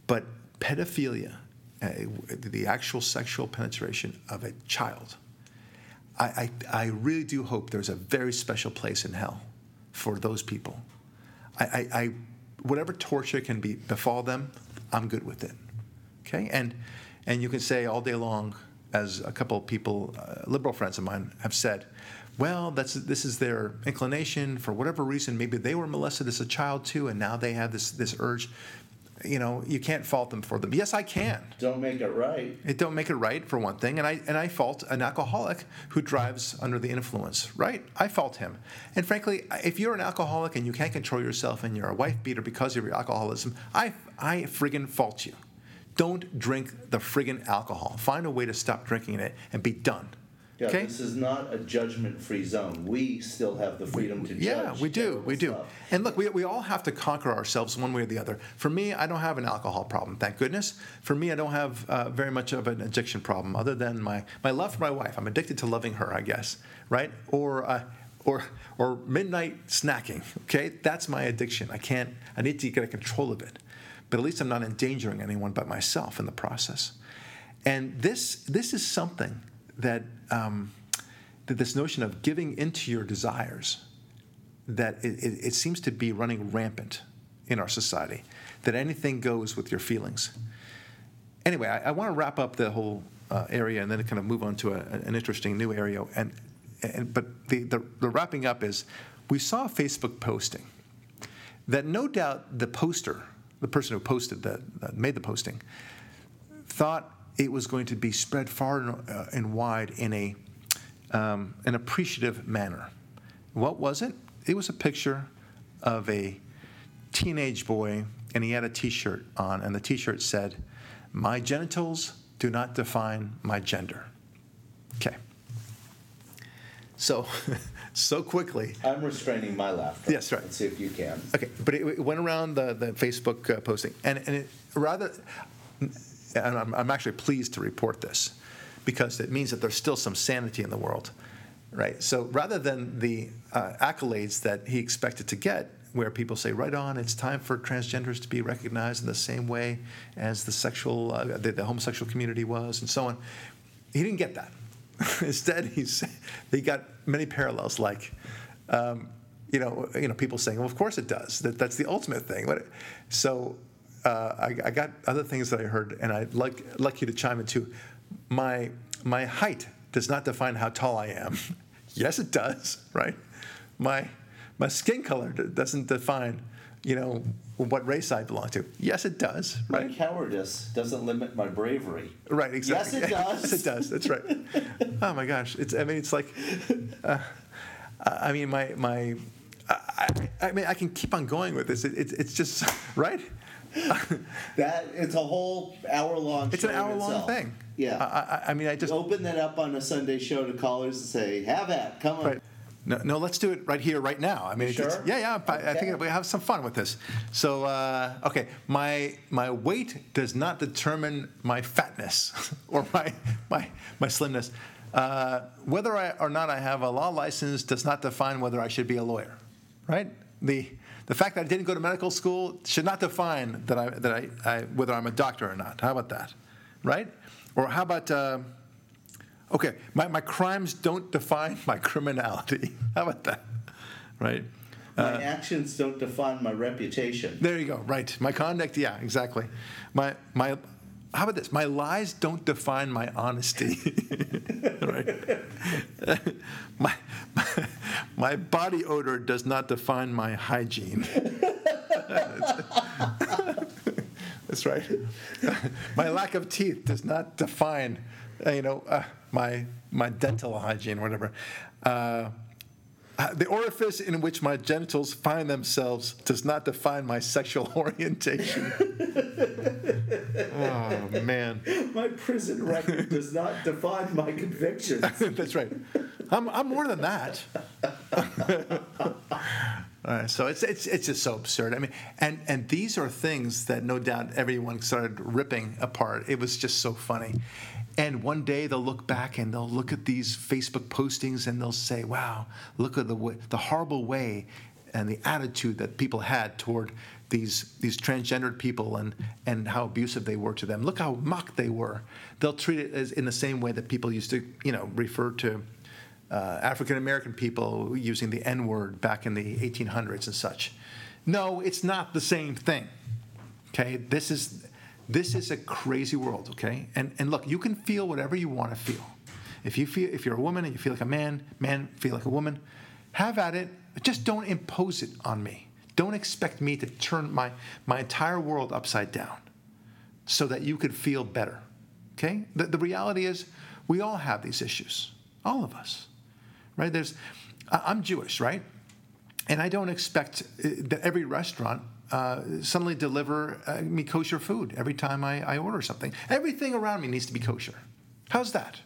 But pedophilia, uh, the actual sexual penetration of a child, I, I, I, really do hope there's a very special place in hell for those people. I, I, I, whatever torture can be befall them, I'm good with it. Okay, and and you can say all day long, as a couple of people, uh, liberal friends of mine, have said, well, that's this is their inclination for whatever reason. Maybe they were molested as a child too, and now they have this this urge you know, you can't fault them for them. Yes, I can. Don't make it right. It don't make it right for one thing, and I and I fault an alcoholic who drives under the influence. Right? I fault him. And frankly, if you're an alcoholic and you can't control yourself and you're a wife beater because of your alcoholism, I I friggin' fault you. Don't drink the friggin' alcohol. Find a way to stop drinking it and be done. Yeah, okay? this is not a judgment-free zone. We still have the freedom to judge. Yeah, we do, we do. Stuff. And look, we, we all have to conquer ourselves one way or the other. For me, I don't have an alcohol problem, thank goodness. For me, I don't have uh, very much of an addiction problem, other than my my love for my wife. I'm addicted to loving her, I guess, right? Or uh, or or midnight snacking. Okay, that's my addiction. I can't. I need to get a control of it. But at least I'm not endangering anyone but myself in the process. And this this is something that, um, that this notion of giving into your desires, that it, it, it seems to be running rampant in our society, that anything goes with your feelings. Anyway, I, I want to wrap up the whole uh, area and then kind of move on to a, an interesting new area. And, and but the, the, the wrapping up is, we saw a Facebook posting that no doubt the poster, the person who posted that, that made the posting, thought it was going to be spread far and, uh, and wide in a um, an appreciative manner. What was it? It was a picture of a teenage boy, and he had a T-shirt on, and the T-shirt said, "My genitals do not define my gender." Okay. So, so quickly. I'm restraining my laughter. Yes, right. Let's see if you can. Okay, but it, it went around the, the Facebook uh, posting, and, and it rather and I'm, I'm actually pleased to report this because it means that there's still some sanity in the world, right? So rather than the uh, accolades that he expected to get, where people say, right on, it's time for transgenders to be recognized in the same way as the sexual, uh, the, the, homosexual community was, and so on. He didn't get that. Instead, he's, he got many parallels, like, um, you know, you know, people saying, well, of course it does. That, that's the ultimate thing. But So uh, I, I, got other things that I heard, and I'd like, like you to chime in too. My, my height does not define how tall I am. yes, it does, right? My, my skin color doesn't define, you know, what race I belong to. Yes, it does. right? My cowardice doesn't limit my bravery. Right. Exactly. Yes, it does. yes, it does. That's right. oh my gosh. It's. I mean, it's like. Uh, I mean, my my. I, I, I mean, I can keep on going with this. It, it, it's just right. That it's a whole hour long. It's an hour long thing. Yeah. I, I, I mean, I just. Open that up on a Sunday show to callers and say, "Have at, come on." Right. No, no, let's do it right here, right now. I mean, it's- Sure? yeah, yeah. I, I Okay. think we have some fun with this. So, uh, okay, my my weight does not determine my fatness or my my my slimness. Uh, whether I or not I have a law license does not define whether I should be a lawyer, right? The the fact that I didn't go to medical school should not define that I that I, I whether I'm a doctor or not. How about that, right? Or how about uh, Okay, my, my crimes don't define my criminality. How about that? Right? My actions don't define my reputation. There you go. Right. My conduct, yeah, exactly. My my how about this? My lies don't define my honesty. right. my, my my body odor does not define my hygiene. That's right. my lack of teeth does not define, you know, uh, my my dental hygiene, or whatever. Uh, Uh, the orifice in which my genitals find themselves does not define my sexual orientation. oh man, My prison record does not define my convictions. that's right. I'm, I'm more than that. Uh, so it's, it's it's just so absurd. I mean, and and these are things that no doubt everyone started ripping apart. It was just so funny. And one day they'll look back and they'll look at these Facebook postings and they'll say, "Wow, look at the the horrible way and the attitude that people had toward these these transgendered people and and how abusive they were to them. Look how mocked they were. They'll treat it as in the same way that people used to, you know, refer to uh, African American people using the N word back in the 1800s and such. No, it's not the same thing. Okay, this is this is a crazy world. Okay, and and look, you can feel whatever you want to feel. If you feel if you're a woman and you feel like a man, man feel like a woman, have at it. Just don't impose it on me. Don't expect me to turn my my entire world upside down so that you could feel better. Okay? The, the reality is, we all have these issues, all of us, right? There's, I'm Jewish, right? And I don't expect uh, that every restaurant uh, suddenly deliver uh, me kosher food every time I, I order something. Everything around me needs to be kosher. How's that?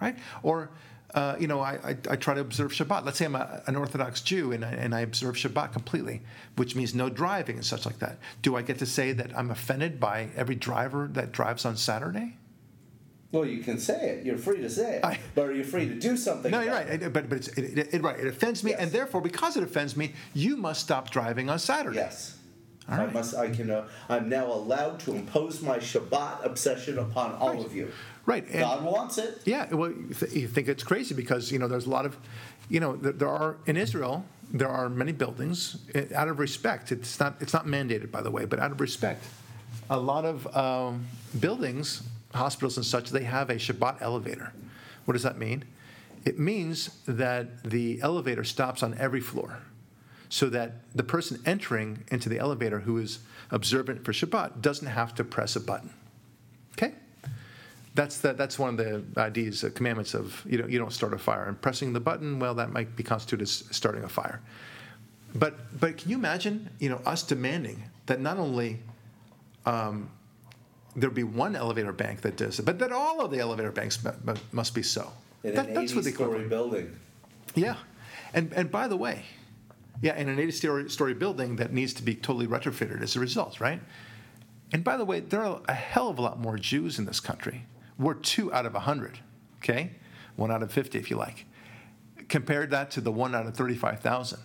Right? Or, uh, you know, I, I, I try to observe Shabbat. Let's say I'm a, an Orthodox Jew and I, and I observe Shabbat completely, which means no driving and such like that. Do I get to say that I'm offended by every driver that drives on Saturday? Well, you can say it. You're free to say it. I- but are you free to do something? No, you're right. it? It- but but it's, it, it, it, right. It offends me, Yes. and therefore, because it offends me, you must stop driving on Saturday. Yes. All I must. I can. Uh, I'm now allowed to impose my Shabbat obsession upon all Right. of you. Right. And, God wants it. Yeah, well, you, th- you think it's crazy because you know there's a lot of, you know, there, there are in Israel there are many buildings eh, out of respect. It's not it's not mandated by the way, but out of respect, a lot of um, buildings, hospitals and such, they have a Shabbat elevator. What does that mean? It means that the elevator stops on every floor, so that the person entering into the elevator who is observant for Shabbat doesn't have to press a button. Okay. That's the, that's one of the ideas, uh, commandments of you know you don't start a fire and pressing the button. Well, that might be constituted as starting a fire. But but can you imagine you know us demanding that not only um, there be one elevator bank that does it, but that all of the elevator banks mu- mu- must be so. In That- an that's what the 80-story equivalent. building. Yeah, and and by the way, yeah, in an 80 story, story building that needs to be totally retrofitted as a result, right? And by the way, there are a hell of a lot more Jews in this country. We're two out of a hundred, okay, one out of 50 if you like. Compared that to the one out of 35,000,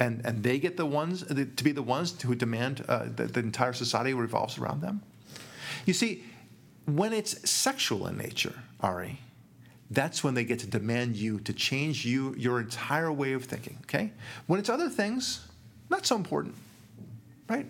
and and they get the ones to be the ones who demand uh, that the entire society revolves around them. You see, when it's sexual in nature, Ari, that's when they get to demand you to change you your entire way of thinking. Okay, when it's other things, not so important, right?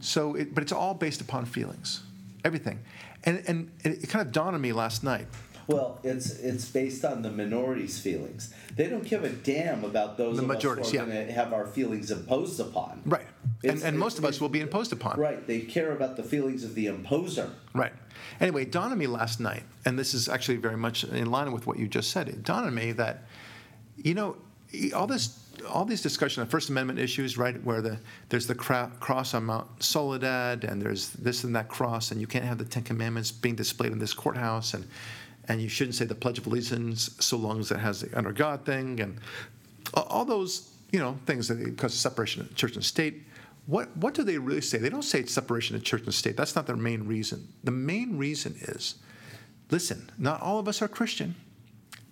So, it, but it's all based upon feelings, everything, and and it kind of dawned on me last night. Well, it's it's based on the minorities' feelings. They don't give a damn about those The of majorities, us who are yeah. going to have our feelings imposed upon. Right, And, It's- and most of us will be imposed upon. Right. They care about the feelings of the imposer. Right. Anyway, it dawned on me last night, and this is actually very much in line with what you just said. It dawned on me that, you know, all this, all these discussion of First Amendment issues, right, where the there's the cra- cross on Mount Soledad, and there's this and that cross, and you can't have the Ten Commandments being displayed in this courthouse, and and you shouldn't say the Pledge of Allegiance so long as it has the under God thing, and all- those, you know, things that because of separation of church and state. What, what do they really say? They don't say it's separation of church and state. That's not their main reason. The main reason is listen, not all of us are Christian.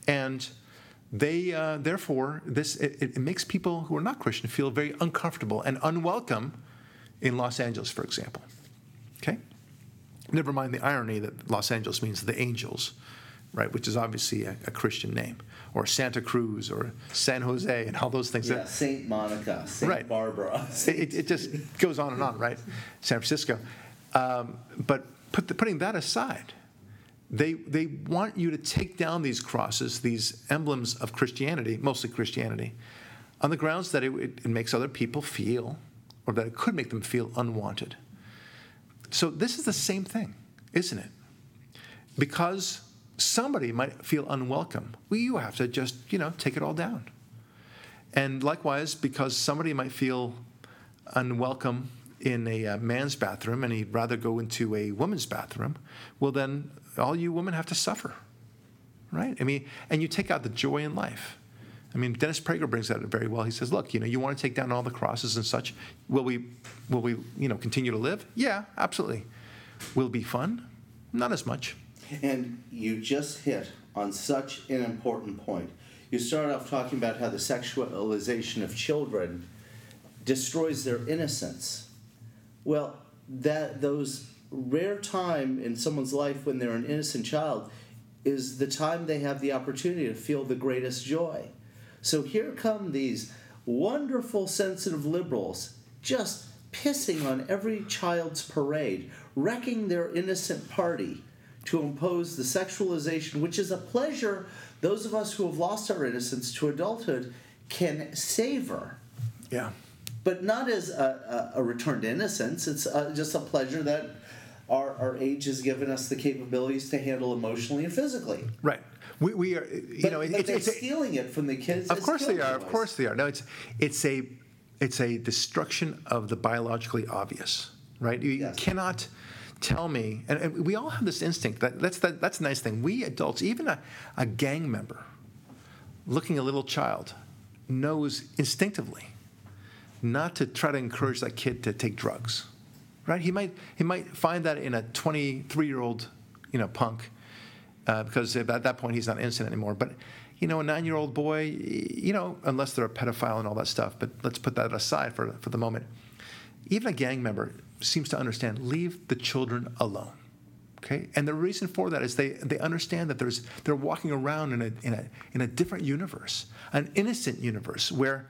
And they, uh, therefore, this, it, it makes people who are not Christian feel very uncomfortable and unwelcome in Los Angeles, for example. Okay? Never mind the irony that Los Angeles means the angels, right, which is obviously a, a Christian name, or Santa Cruz, or San Jose, and all those things. Yeah. Saint Monica, Saint Right. Barbara. It, it just goes on and on, right? San Francisco. Um, but put the, putting that aside, they, they want you to take down these crosses, these emblems of Christianity, mostly Christianity, on the grounds that it, it makes other people feel, or that it could make them feel unwanted. So this is the same thing, isn't it? Because somebody might feel unwelcome, well, you have to just, you know, take it all down. And likewise, because somebody might feel unwelcome in a uh, man's bathroom and he'd rather go into a woman's bathroom, well, then all you women have to suffer, right? I mean, and you take out the joy in life. I mean, Dennis Prager brings that very well. He says, "Look, you know, you want to take down all the crosses and such. Will we, will we, you know, continue to live? Yeah, absolutely. Will be fun? Not as much. And you just hit on such an important point. You started off talking about how the sexualization of children destroys their innocence. Well, that those rare time in someone's life when they're an innocent child is the time they have the opportunity to feel the greatest joy. So here come these wonderful sensitive liberals just pissing on every child's parade, wrecking their innocent party to impose the sexualization, which is a pleasure those of us who have lost our innocence to adulthood can savor, Yeah. but not as a, a, a return to innocence. It's uh, just a pleasure that our, our age has given us the capabilities to handle emotionally and physically. Right. We, we are, you But, know, it- but it's, they're it's a- stealing it from the kids. Of course they are. Of course they are. No, it's it's a it's a destruction of the biologically obvious, right? You Yes. cannot tell me, and, and we all have this instinct. That that's that, that's a nice thing. We adults, even a, a gang member, looking a little child, knows instinctively not to try to encourage that kid to take drugs, right? He might he might find that in a 23 year old, you know, punk uh, because at that point he's not innocent anymore. But you know, a nine-year-old boy, you know, unless they're a pedophile and all that stuff. But let's put that aside for for the moment. Even a gang member seems to understand: leave the children alone. Okay, and the reason for that is they they understand that there's they're walking around in a in a in a different universe, an innocent universe where.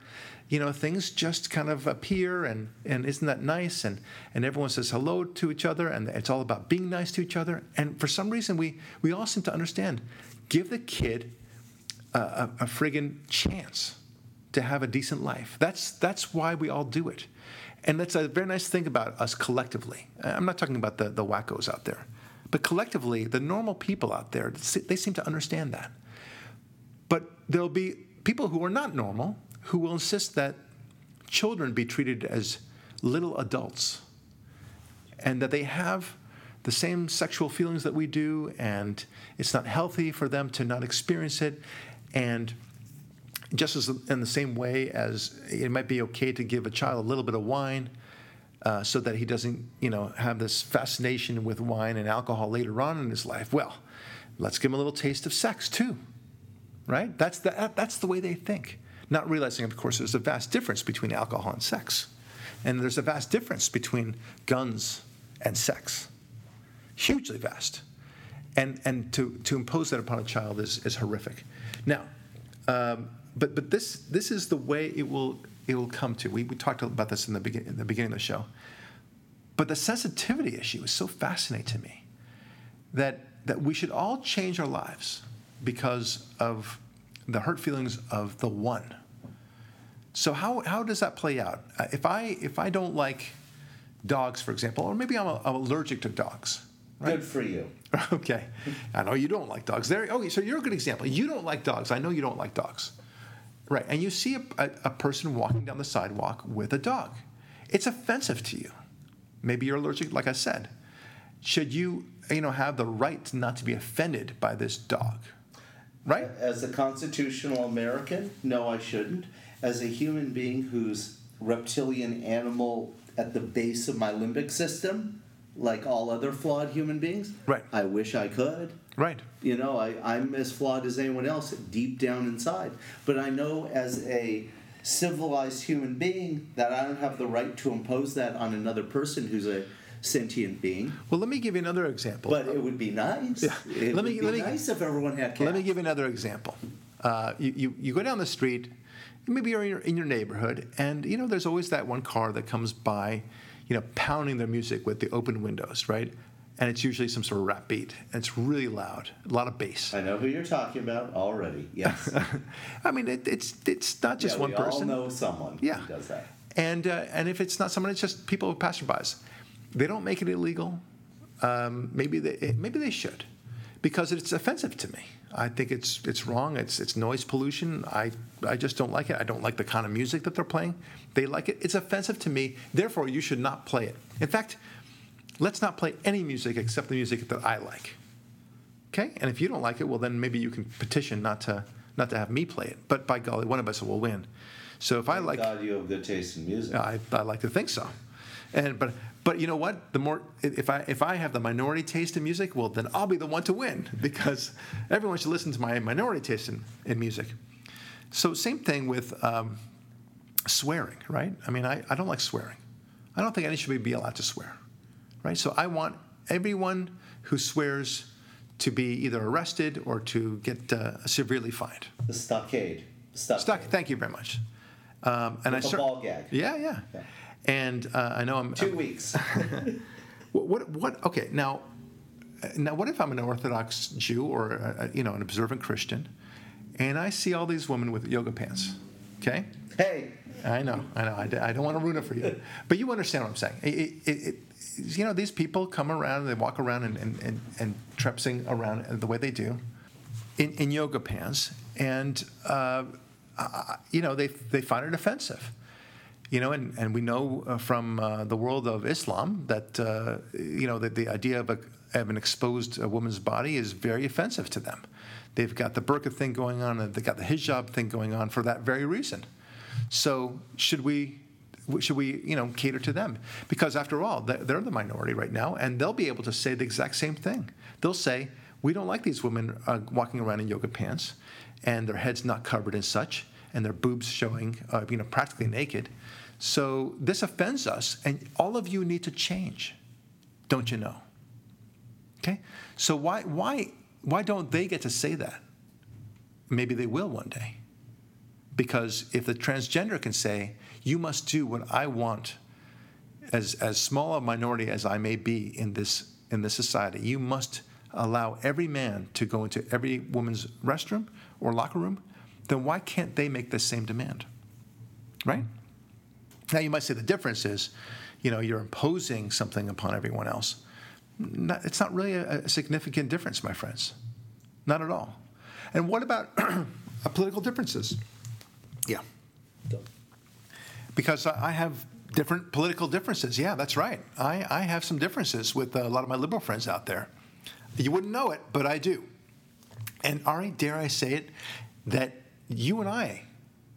You know, things just kind of appear, and, and isn't that nice? And, and everyone says hello to each other, and it's all about being nice to each other. And for some reason, we, we all seem to understand give the kid a, a, a friggin' chance to have a decent life. That's, that's why we all do it. And that's a very nice thing about us collectively. Uh, I'm not talking about the, the wackos out there, but collectively, the normal people out there, they seem to understand that. But there'll be people who are not normal who will insist that children be treated as little adults and that they have the same sexual feelings that we do, and it's not healthy for them to not experience it. And just as in the same way as it might be okay to give a child a little bit of wine uh, so that he doesn't, you know, have this fascination with wine and alcohol later on in his life. Well, let's give him a little taste of sex too, right? That's the, that- that's the way they think. Not realizing, of course, there's a vast difference between alcohol and sex, and there's a vast difference between guns and sex, hugely vast. And, and to, to impose that upon a child is, is horrific. Now, um, but, but this, this is the way it will, it will come to. We, we talked about this in the, begin, in the beginning of the show. But the sensitivity issue is so fascinating to me that, that we should all change our lives because of the hurt feelings of the one. So how, how does that play out? Uh, if I if I don't like dogs, for example, or maybe I'm, a, I'm allergic to dogs. Good for you. Okay, I know you don't like dogs. There. Okay, so you're a good example. You don't like dogs. I know you don't like dogs. Right, and you see a, a, a person walking down the sidewalk with a dog. It's offensive to you. Maybe you're allergic, like I said. Should you, you know, have the right not to be offended by this dog? Right? As a constitutional American, no, I shouldn't. As a human being whose reptilian animal at the base of my limbic system, like all other flawed human beings, Right. I wish I could. Right. You know, I, I'm as flawed as anyone else deep down inside. But I know as a civilized human being that I don't have the right to impose that on another person who's a sentient being. Well, let me give you another example. But it would be nice. Yeah. It Let would me- be let me- nice if everyone had cats. Let me give you another example. Uh, you, you, you go down the street, maybe you're in your, in your neighborhood, and you know there's always that one car that comes by, you know, pounding their music with the open windows, right? And it's usually some sort of rap beat, and it's really loud, a lot of bass. I know who you're talking about already. Yes. I mean, it, it's it's not just yeah, one we person. all know someone Yeah. who does that. And uh, and if it's not someone, it's just people who passerbys. They don't make it illegal. Um, maybe they maybe they should, because it's offensive to me. I think it's it's wrong. It's it's noise pollution. I I just don't like it. I don't like the kind of music that they're playing. They like it. It's offensive to me. Therefore, you should not play it. In fact, let's not play any music except the music that I like. Okay? And if you don't like it, well then maybe you can petition not to not to have me play it. But by golly, one of us will win. So if I like God, you have good taste in music. I, I like to think so. And but but you know what? The more if I if I have the minority taste in music, well then I'll be the one to win because everyone should listen to my minority taste in, in music. So same thing with um, swearing, right? I mean, I, I don't like swearing. I don't think anyone should be allowed to swear, right? So I want everyone who swears to be either arrested or to get uh, severely fined. The stockade. Stockade. Stuck. Thank you very much. Um, and With I a cer- ball gag. Yeah, yeah. And uh, I know I'm. Two I'm- weeks. what, what? What? Okay. Now, uh, now, what if I'm an Orthodox Jew or uh, you know an observant Christian, and I see all these women with yoga pants? Okay. hey, I know. I know. I don't want to ruin it for you, but you understand what I'm saying. It, it, it- you know, these people come around, and they walk around and and and, and trepsing around the way they do, in, in yoga pants, and uh, uh, you know they they find it offensive. You know, and, and we know uh, from uh, the world of Islam that uh, you know that the idea of, a, of an exposed uh, woman's body is very offensive to them. They've got the burqa thing going on, and they've got the hijab thing going on for that very reason. So should we should we you know cater to them? Because after all, they're the minority right now, and they'll be able to say the exact same thing. They'll say we don't like these women uh, walking around in yoga pants, and their heads not covered and such, and their boobs showing, uh, you know, practically naked. So this offends us, and all of you need to change, don't you know? Okay, so why why why don't they get to say that? Maybe they will one day. Because if the transgender can say, you must do what I want, as, as small a minority as I may be in this, in this society, you must allow every man to go into every woman's restroom or locker room, then why can't they make the same demand? Right? Now, you might say the difference is, you know, you're imposing something upon everyone else. Not, it's not really a, a significant difference, my friends. Not at all. And what about political differences? Yeah. Because I have different political differences. Yeah, that's right. I, I have some differences with a lot of my liberal friends out there. You wouldn't know it, but I do. And Ari, dare I say it, that you and I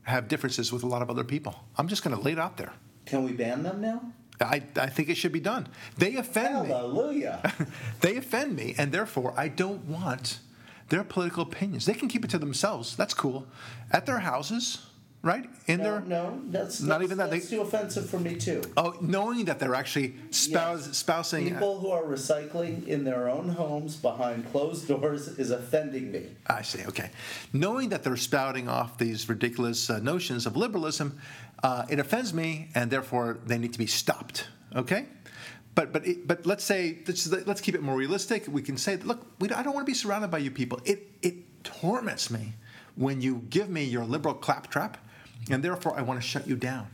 have differences with a lot of other people. I'm just going to lay it out there. can we ban them now? I, I think it should be done. They offend me. Hallelujah. they offend me, and therefore I don't want their political opinions. They can keep it to themselves. That's cool. At their houses, right? In no, their no, that's Not that's- even that, they- too offensive for me too. oh, knowing that they're actually spouse, spousing. People who are recycling in their own homes behind closed doors is offending me. I see. Okay, knowing that they're spouting off these ridiculous uh, notions of liberalism, uh, it offends me, and therefore they need to be stopped. Okay, but but it, but let's say let's, let's keep it more realistic. We can say, look, we, I don't want to be surrounded by you people. It it torments me when you give me your liberal claptrap, and therefore I want to shut you down.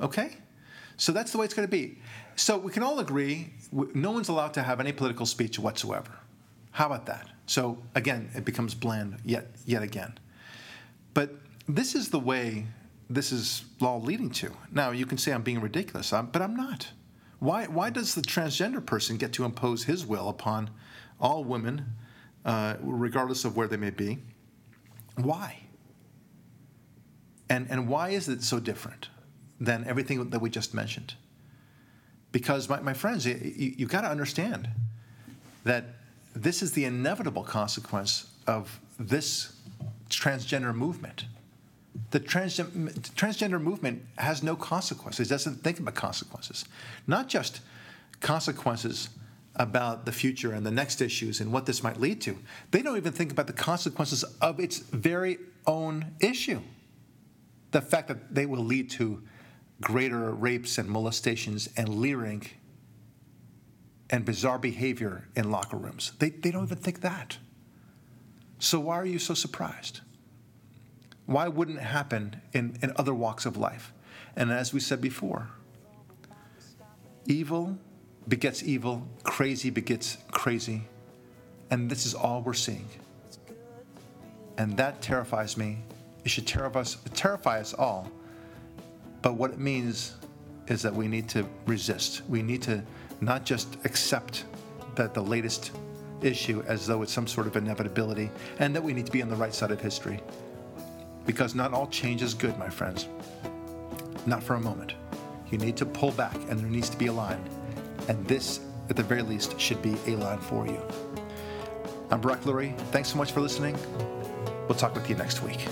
Okay? So that's the way it's going to be. So we can all agree no one's allowed to have any political speech whatsoever. How about that? So again, it becomes bland yet yet again. But this is the way this is all leading to. Now you can say I'm being ridiculous, but I'm not. Why why does the transgender person get to impose his will upon all women, uh, regardless of where they may be? Why? And and why is it so different than everything that we just mentioned? Because my, my friends, you, you got to understand that this is the inevitable consequence of this transgender movement. The transgen- transgender movement has no consequences, it doesn't think about consequences. Not just consequences about the future and the next issues and what this might lead to. They don't even think about the consequences of its very own issue. The fact that they will lead to greater rapes and molestations and leering and bizarre behavior in locker rooms. They, they don't even think that. So, why are you so surprised? Why wouldn't it happen in, in other walks of life? And as we said before, evil begets evil, crazy begets crazy, and this is all we're seeing. And that terrifies me. It should terrify us, terrify us all. But what it means is that we need to resist. We need to not just accept that the latest issue as though it's some sort of inevitability and that we need to be on the right side of history. Because not all change is good, my friends. Not for a moment. You need to pull back and there needs to be a line. And this, at the very least, should be a line for you. I'm Barak Lurie. Thanks so much for listening. We'll talk with you next week.